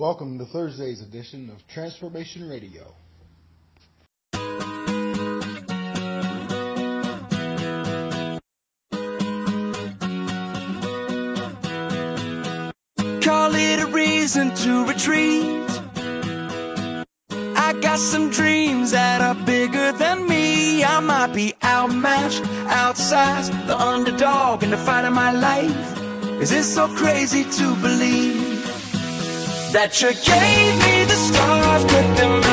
Welcome to Thursday's edition of Transformation Radio. Call it a reason to retreat. I got some dreams that are bigger than me. I might be outmatched, outsized, the underdog in the fight of my life. Is it so crazy to believe? That you gave me the stars, put them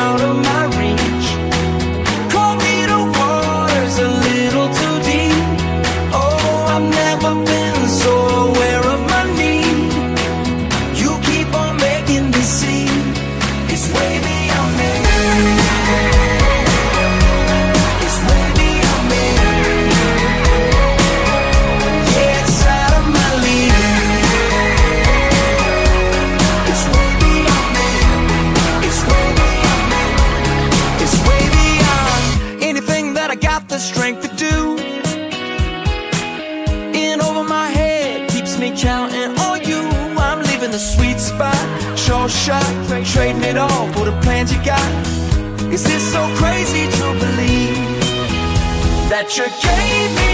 sure shot, trading it all for the plans you got. Is this so crazy to believe that you gave me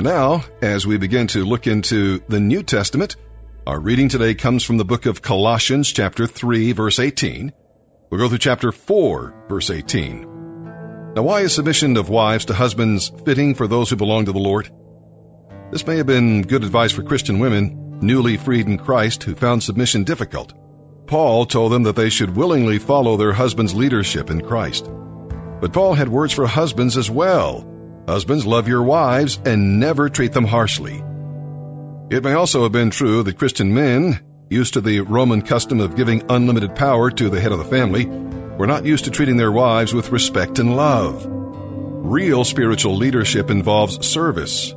And now, as we begin to look into the New Testament, our reading today comes from the book of Colossians, chapter 3, verse 18. We'll go through chapter 4, verse 18. Now, why is submission of wives to husbands fitting for those who belong to the Lord? This may have been good advice for Christian women, newly freed in Christ, who found submission difficult. Paul told them that they should willingly follow their husband's leadership in Christ. But Paul had words for husbands as well. Husbands, love your wives and never treat them harshly. It may also have been true that Christian men, used to the Roman custom of giving unlimited power to the head of the family, were not used to treating their wives with respect and love. Real spiritual leadership involves service.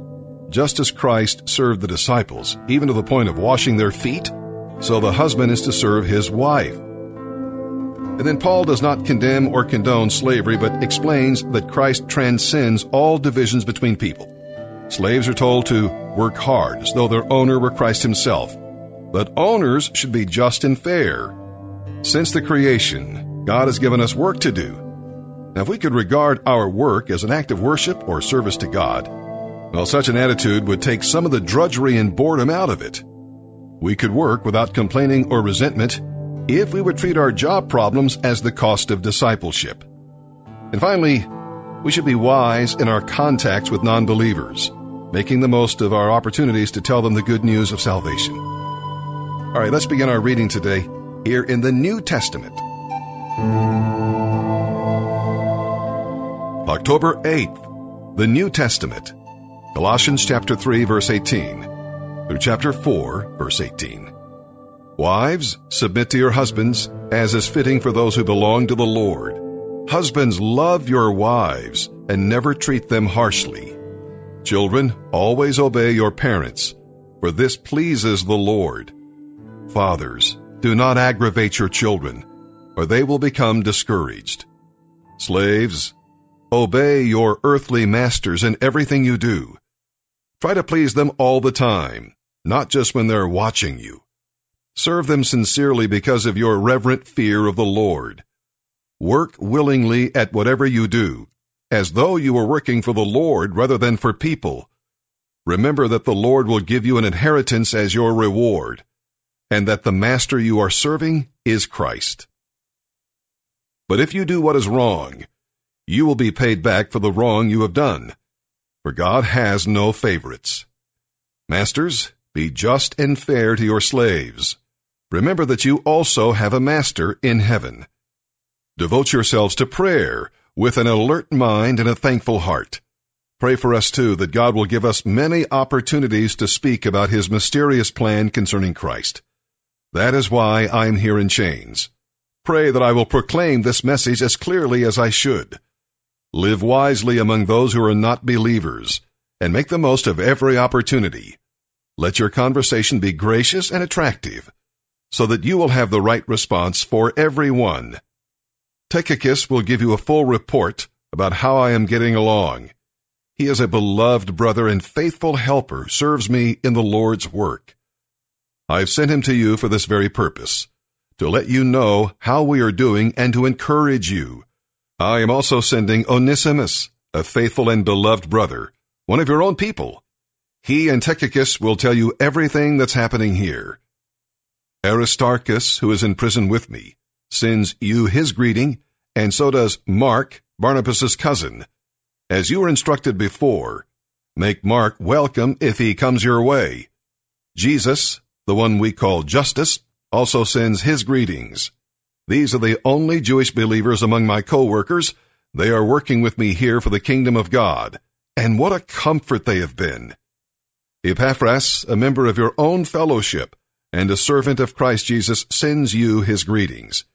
Just as Christ served the disciples, even to the point of washing their feet, so the husband is to serve his wife. And then Paul does not condemn or condone slavery, but explains that Christ transcends all divisions between people. Slaves are told to work hard as though their owner were Christ himself. But owners should be just and fair. Since the creation, God has given us work to do. Now, if we could regard our work as an act of worship or service to God, well, such an attitude would take some of the drudgery and boredom out of it. We could work without complaining or resentment if we would treat our job problems as the cost of discipleship. And finally, we should be wise in our contacts with non believers, making the most of our opportunities to tell them the good news of salvation. All right, let's begin our reading today here in the New Testament. October 8th, the New Testament. Colossians chapter 3 verse 18 through chapter 4 verse 18. Wives, submit to your husbands as is fitting for those who belong to the Lord. Husbands, love your wives and never treat them harshly. Children, always obey your parents, for this pleases the Lord. Fathers, do not aggravate your children, or they will become discouraged. Slaves, obey your earthly masters in everything you do. Try to please them all the time, not just when they're watching you. Serve them sincerely because of your reverent fear of the Lord. Work willingly at whatever you do, as though you were working for the Lord rather than for people. Remember that the Lord will give you an inheritance as your reward and that the master you are serving is Christ. But if you do what is wrong, you will be paid back for the wrong you have done, for God has no favorites. Masters, be just and fair to your slaves. Remember that you also have a master in heaven. Devote yourselves to prayer with an alert mind and a thankful heart. Pray for us too that God will give us many opportunities to speak about his mysterious plan concerning Christ. That is why I'm here in chains. Pray that I will proclaim this message as clearly as I should. Live wisely among those who are not believers, and make the most of every opportunity. Let your conversation be gracious and attractive, so that you will have the right response for everyone. Tychicus will give you a full report about how I am getting along. He is a beloved brother and faithful helper, serves me in the Lord's work. I've sent him to you for this very purpose, to let you know how we are doing and to encourage you. I am also sending Onesimus, a faithful and beloved brother, one of your own people. He and Tychicus will tell you everything that's happening here. Aristarchus, who is in prison with me, sends you his greeting, and so does Mark, Barnabas's cousin. As you were instructed before, make Mark welcome if he comes your way. Jesus, the one we call Justus, also sends his greetings. These are the only Jewish believers among my co-workers. They are working with me here for the kingdom of God. And what a comfort they have been. Epaphras, a member of your own fellowship and a servant of Christ Jesus, sends you his greetings.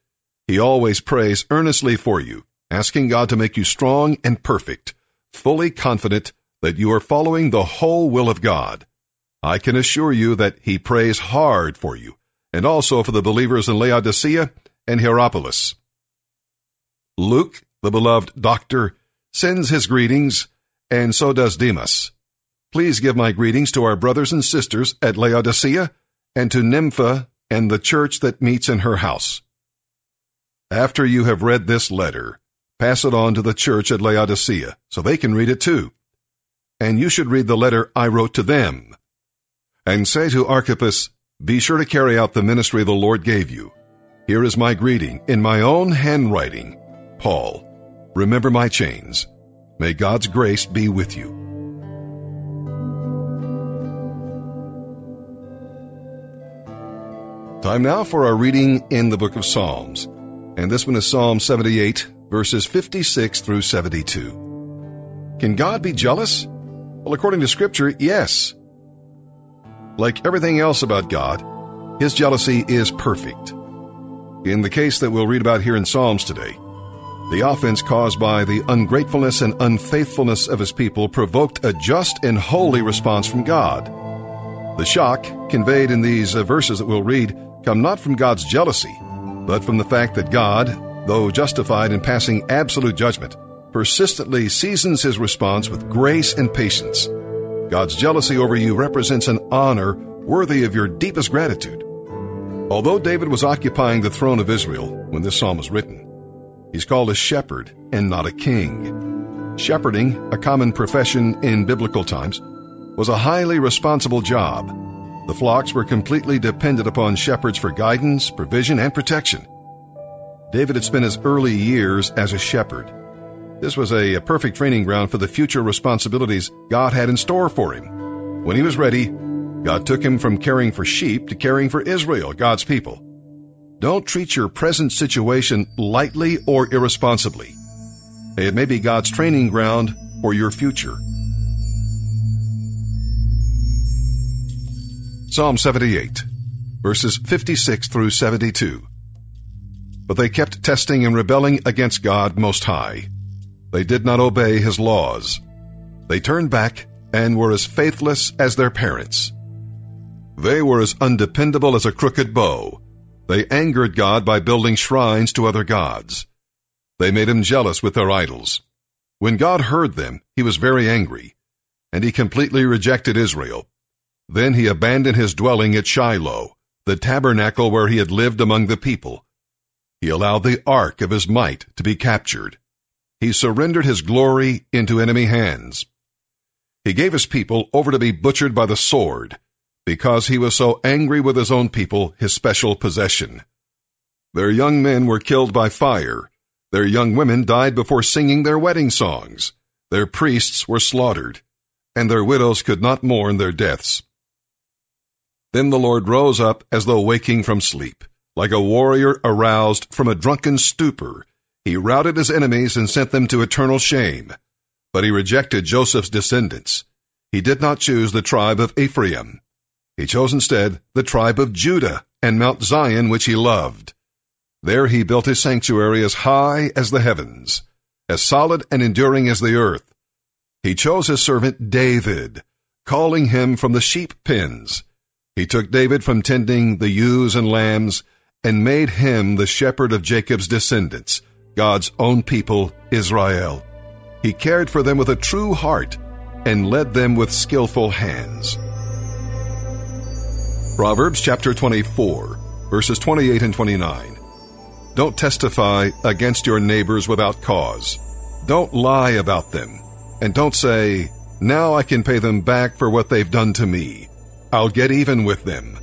He always prays earnestly for you, asking God to make you strong and perfect, fully confident that you are following the whole will of God. I can assure you that he prays hard for you, and also for the believers in Laodicea and Hierapolis. Luke, the beloved doctor, sends his greetings, and so does Demas. Please give my greetings to our brothers and sisters at Laodicea and to Nympha and the church that meets in her house. After you have read this letter, pass it on to the church at Laodicea so they can read it too. And you should read the letter I wrote to them and say to Archippus, Be sure to carry out the ministry the Lord gave you. Here is my greeting in my own handwriting. Paul, remember my chains. May God's grace be with you. Time now for our reading in the book of Psalms. And this one is Psalm 78, verses 56 through 72. Can God be jealous? Well, according to Scripture, yes. Like everything else about God, his jealousy is perfect. In the case that we'll read about here in Psalms today, the offense caused by the ungratefulness and unfaithfulness of his people provoked a just and holy response from God. The shock conveyed in these uh, verses that we'll read come not from God's jealousy, but from the fact that God, though justified in passing absolute judgment, persistently seasons his response with grace and patience. God's jealousy over you represents an honor worthy of your deepest gratitude. Although David was occupying the throne of Israel when this psalm was written, he's called a shepherd and not a king. Shepherding, a common profession in biblical times, was a highly responsible job. The flocks were completely dependent upon shepherds for guidance, provision, and protection. David had spent his early years as a shepherd. This was a, perfect training ground for the future responsibilities God had in store for him. When he was ready, God took him from caring for sheep to caring for Israel, God's people. Don't treat your present situation lightly or irresponsibly. It may be God's training ground for your future. Psalm 78, verses 56 through 72. But they kept testing and rebelling against God Most High. They did not obey His laws. They turned back and were as faithless as their parents. They were as undependable as a crooked bow. They angered God by building shrines to other gods. They made him jealous with their idols. When God heard them, he was very angry, and he completely rejected Israel. Then he abandoned his dwelling at Shiloh, the tabernacle where he had lived among the people. He allowed the ark of his might to be captured. He surrendered his glory into enemy hands. He gave his people over to be butchered by the sword, because he was so angry with his own people, his special possession. Their young men were killed by fire. Their young women died before singing their wedding songs. Their priests were slaughtered, and their widows could not mourn their deaths. Then the Lord rose up as though waking from sleep. Like a warrior aroused from a drunken stupor, he routed his enemies and sent them to eternal shame. But he rejected Joseph's descendants. He did not choose the tribe of Ephraim. He chose instead the tribe of Judah and Mount Zion, which he loved. There he built his sanctuary as high as the heavens, as solid and enduring as the earth. He chose his servant David, calling him from the sheep pens. He took David from tending the ewes and lambs and made him the shepherd of Jacob's descendants, God's own people, Israel. He cared for them with a true heart and led them with skillful hands. Proverbs chapter 24, verses 28 and 29. Don't testify against your neighbors without cause. Don't lie about them. And don't say, now I can pay them back for what they've done to me. I'll get even with them.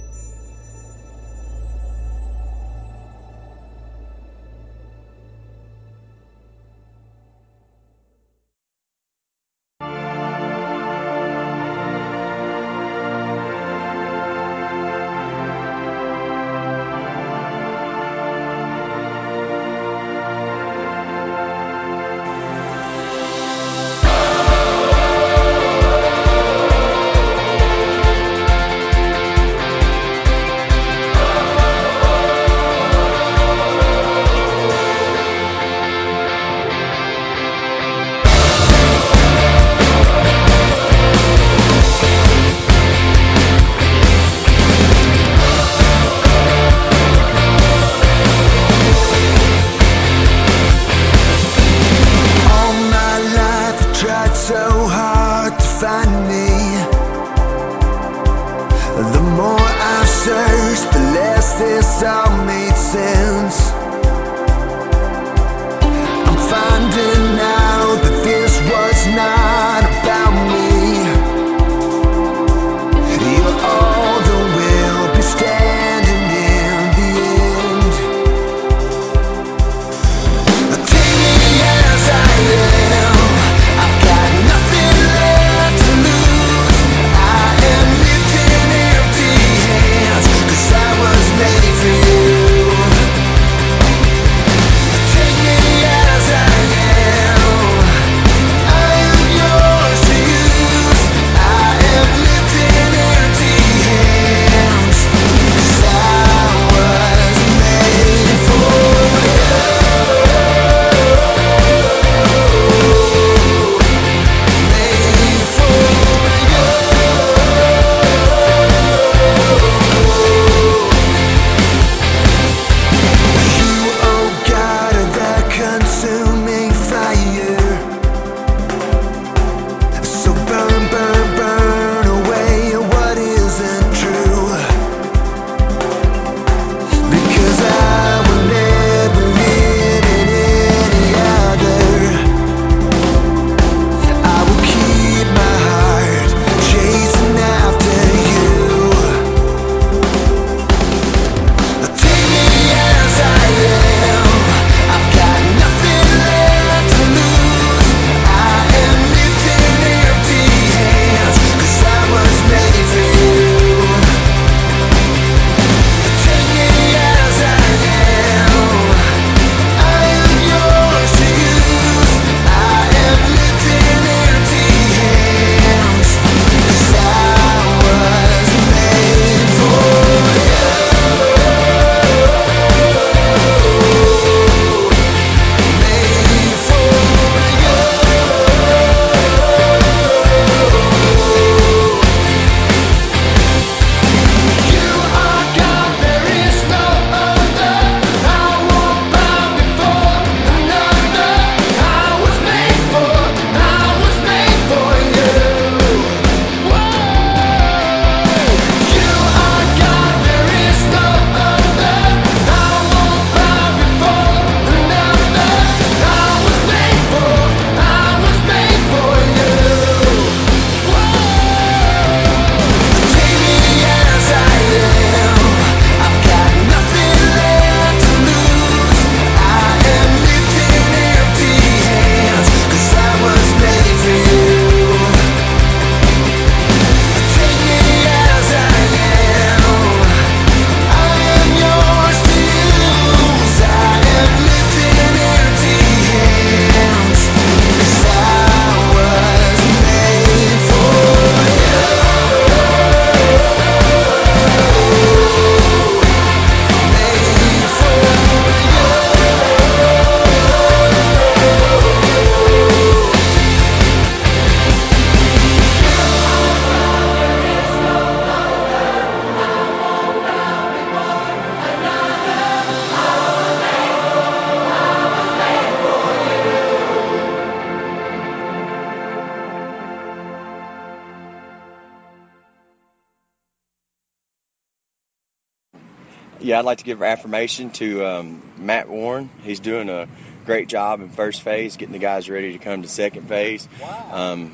Yeah, I'd like to give affirmation to um, Matt Warren. He's doing a great job in first phase, getting the guys ready to come to second phase. Um,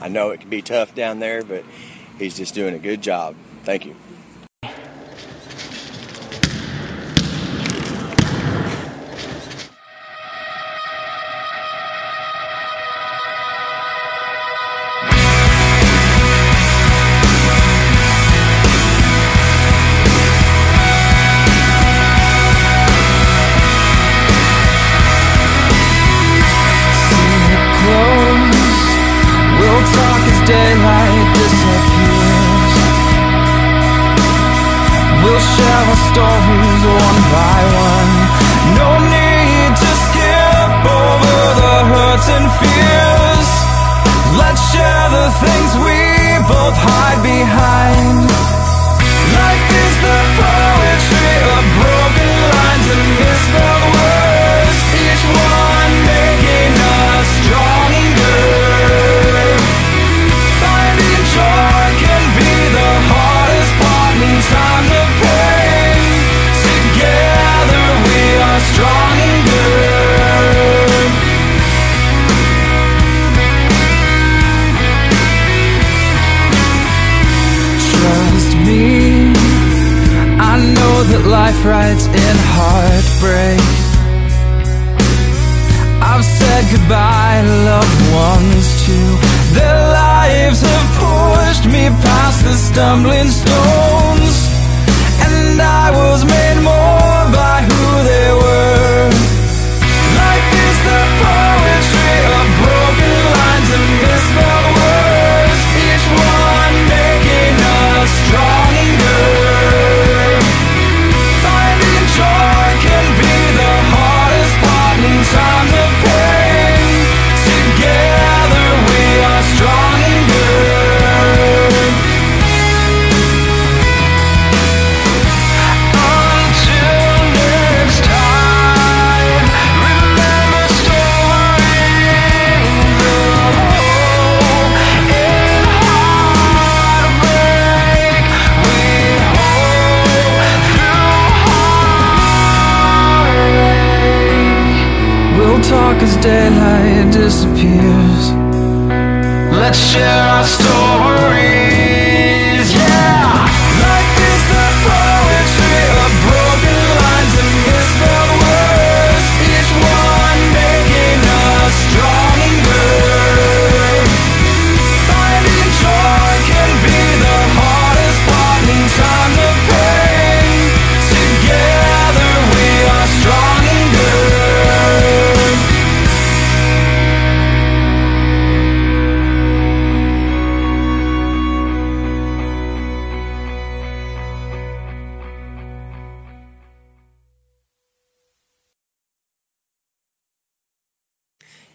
I know it can be tough down there, but he's just doing a good job. Thank you.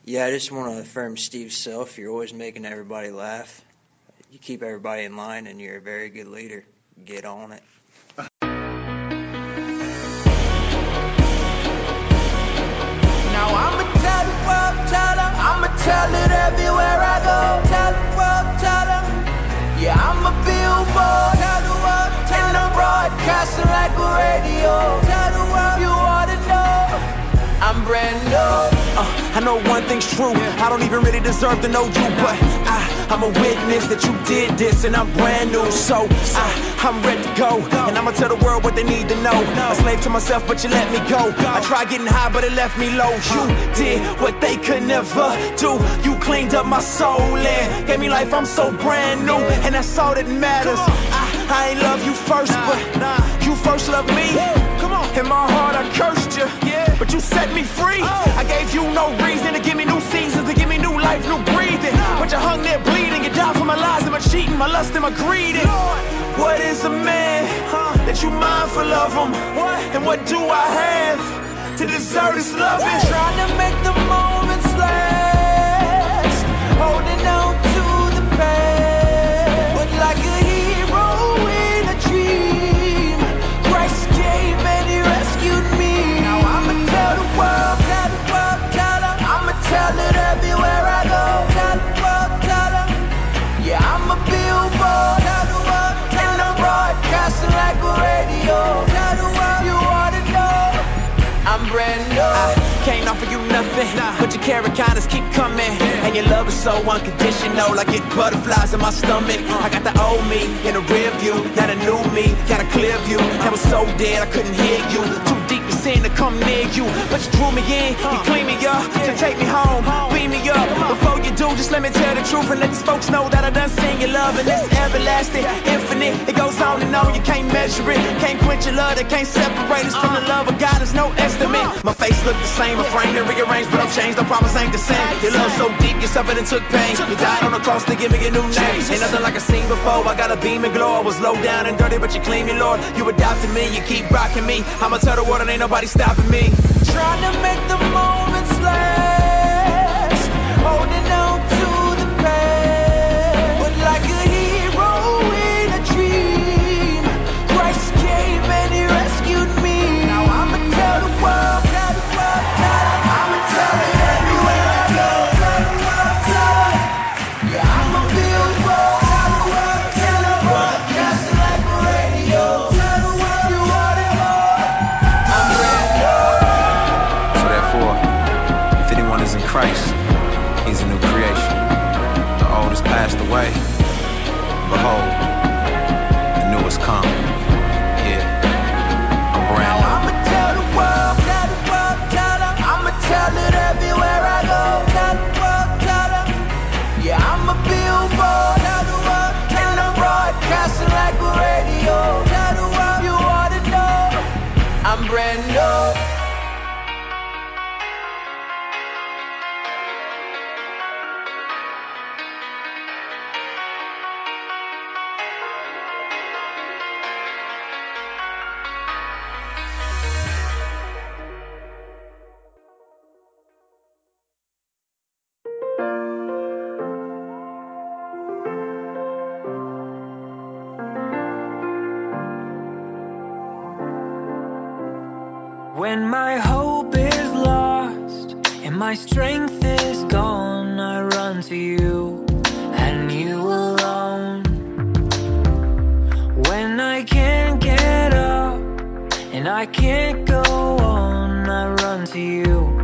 Yeah, I just want to affirm Steve's self. You're always making everybody laugh. You keep everybody in line, and you're a very good leader. Get on it. Now I'ma tell the world, tell 'em, I'ma tell it everywhere I go. Tell the world, tell 'em, yeah, I'm a billboard. Tell the world, tell and I'm broadcasting like a radio. Tell the world you ought to know, I'm brand new. I know one thing's true. I don't even really deserve to know you, but I, I'm a witness that you did this, and I'm brand new. So I, I'm ready to go, and I'ma tell the world what they need to know. A slave to myself, but you let me go. I tried getting high, but it left me low. You did what they could never do. You cleaned up my soul and gave me life. I'm so brand new, and that's all that matters. I, I ain't love you first, but you first loved me. Come on. In my heart, I cursed you, but you set me free. I gave you no reason to give me new seasons, to give me new life, new breathing. But you hung there bleeding, you died for my lies and my cheating, my lust and my greed. And What is a man that you mindful of him? And what do I have to deserve this loving? Trying to make the moments last, holding on But your kindness keep coming. And your love is so unconditional. I get butterflies in my stomach. I got the old me in the rear view. Now the new me got a clear view. That was so dead I couldn't hear you. Too deep sin to come near you. But you drew me in, you clean me up. to take me home, beam me up. Before you do, just let me tell the truth and let these folks know that I done seen your love. And it's everlasting, infinite. It goes on and on, you can't measure it. Can't quench your love, that can't separate us from the love of God. There's no estimate. My face look the same, my frame and rearranged, but I'm changed. I promise I ain't the same. Your love so deep, you suffered and took pain. You died on the cross to give me a new name. Ain't nothing like I seen before. I got a beam and glow. I was low down and dirty, but you clean me, Lord. You adopted me, you keep rocking me. I'ma tell the world and ain't nobody stopping me. Trying to make the moments passed away. Behold, the new has come. I can't go on, I run to you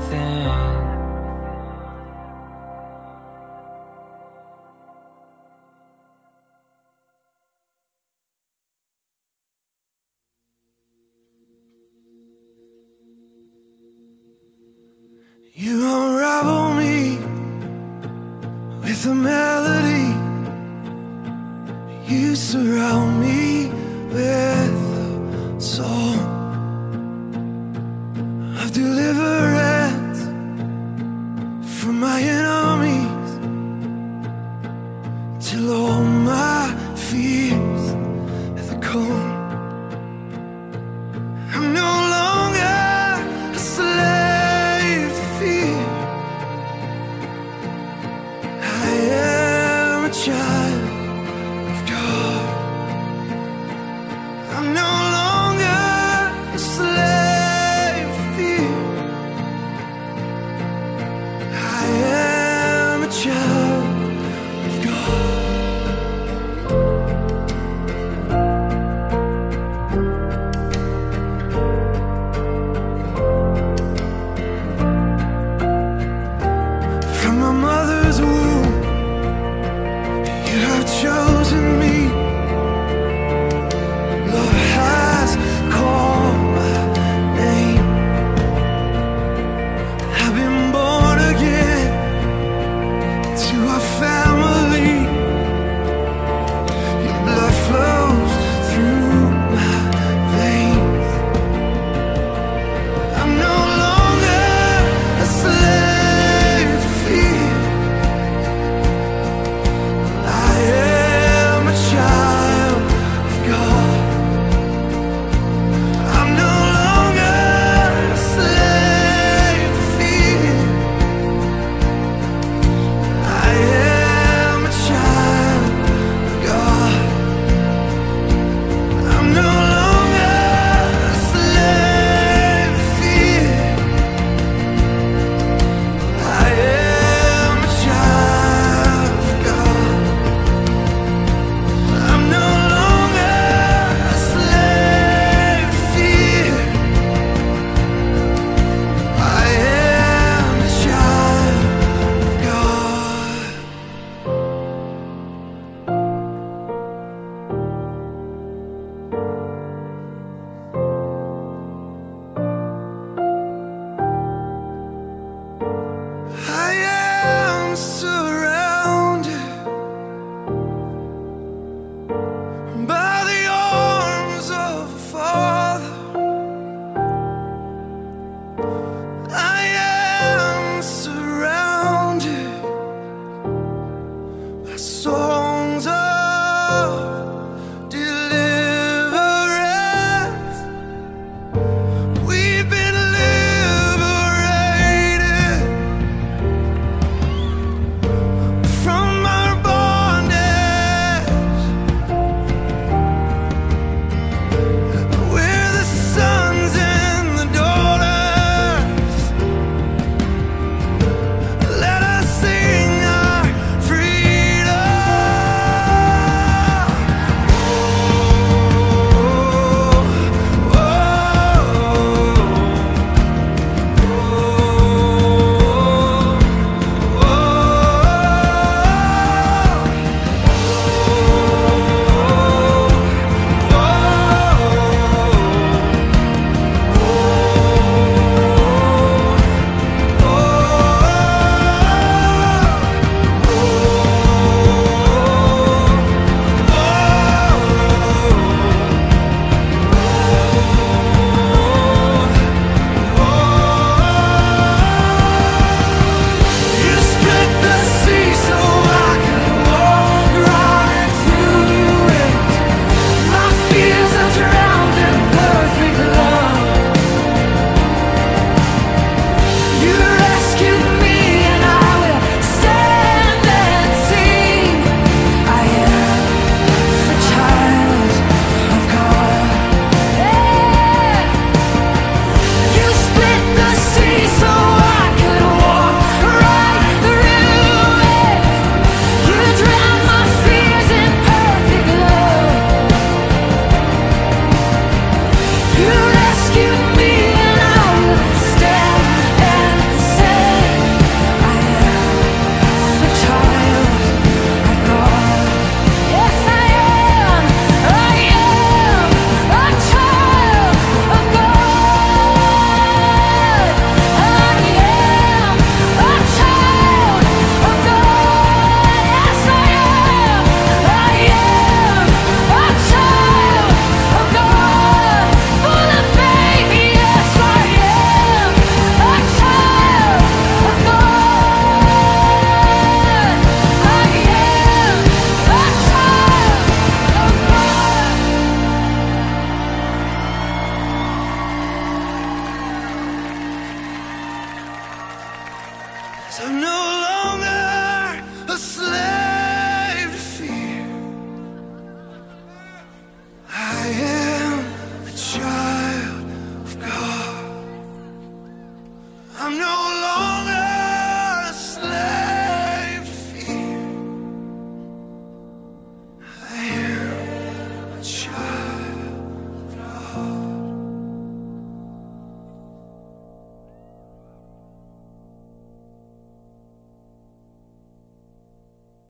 everything.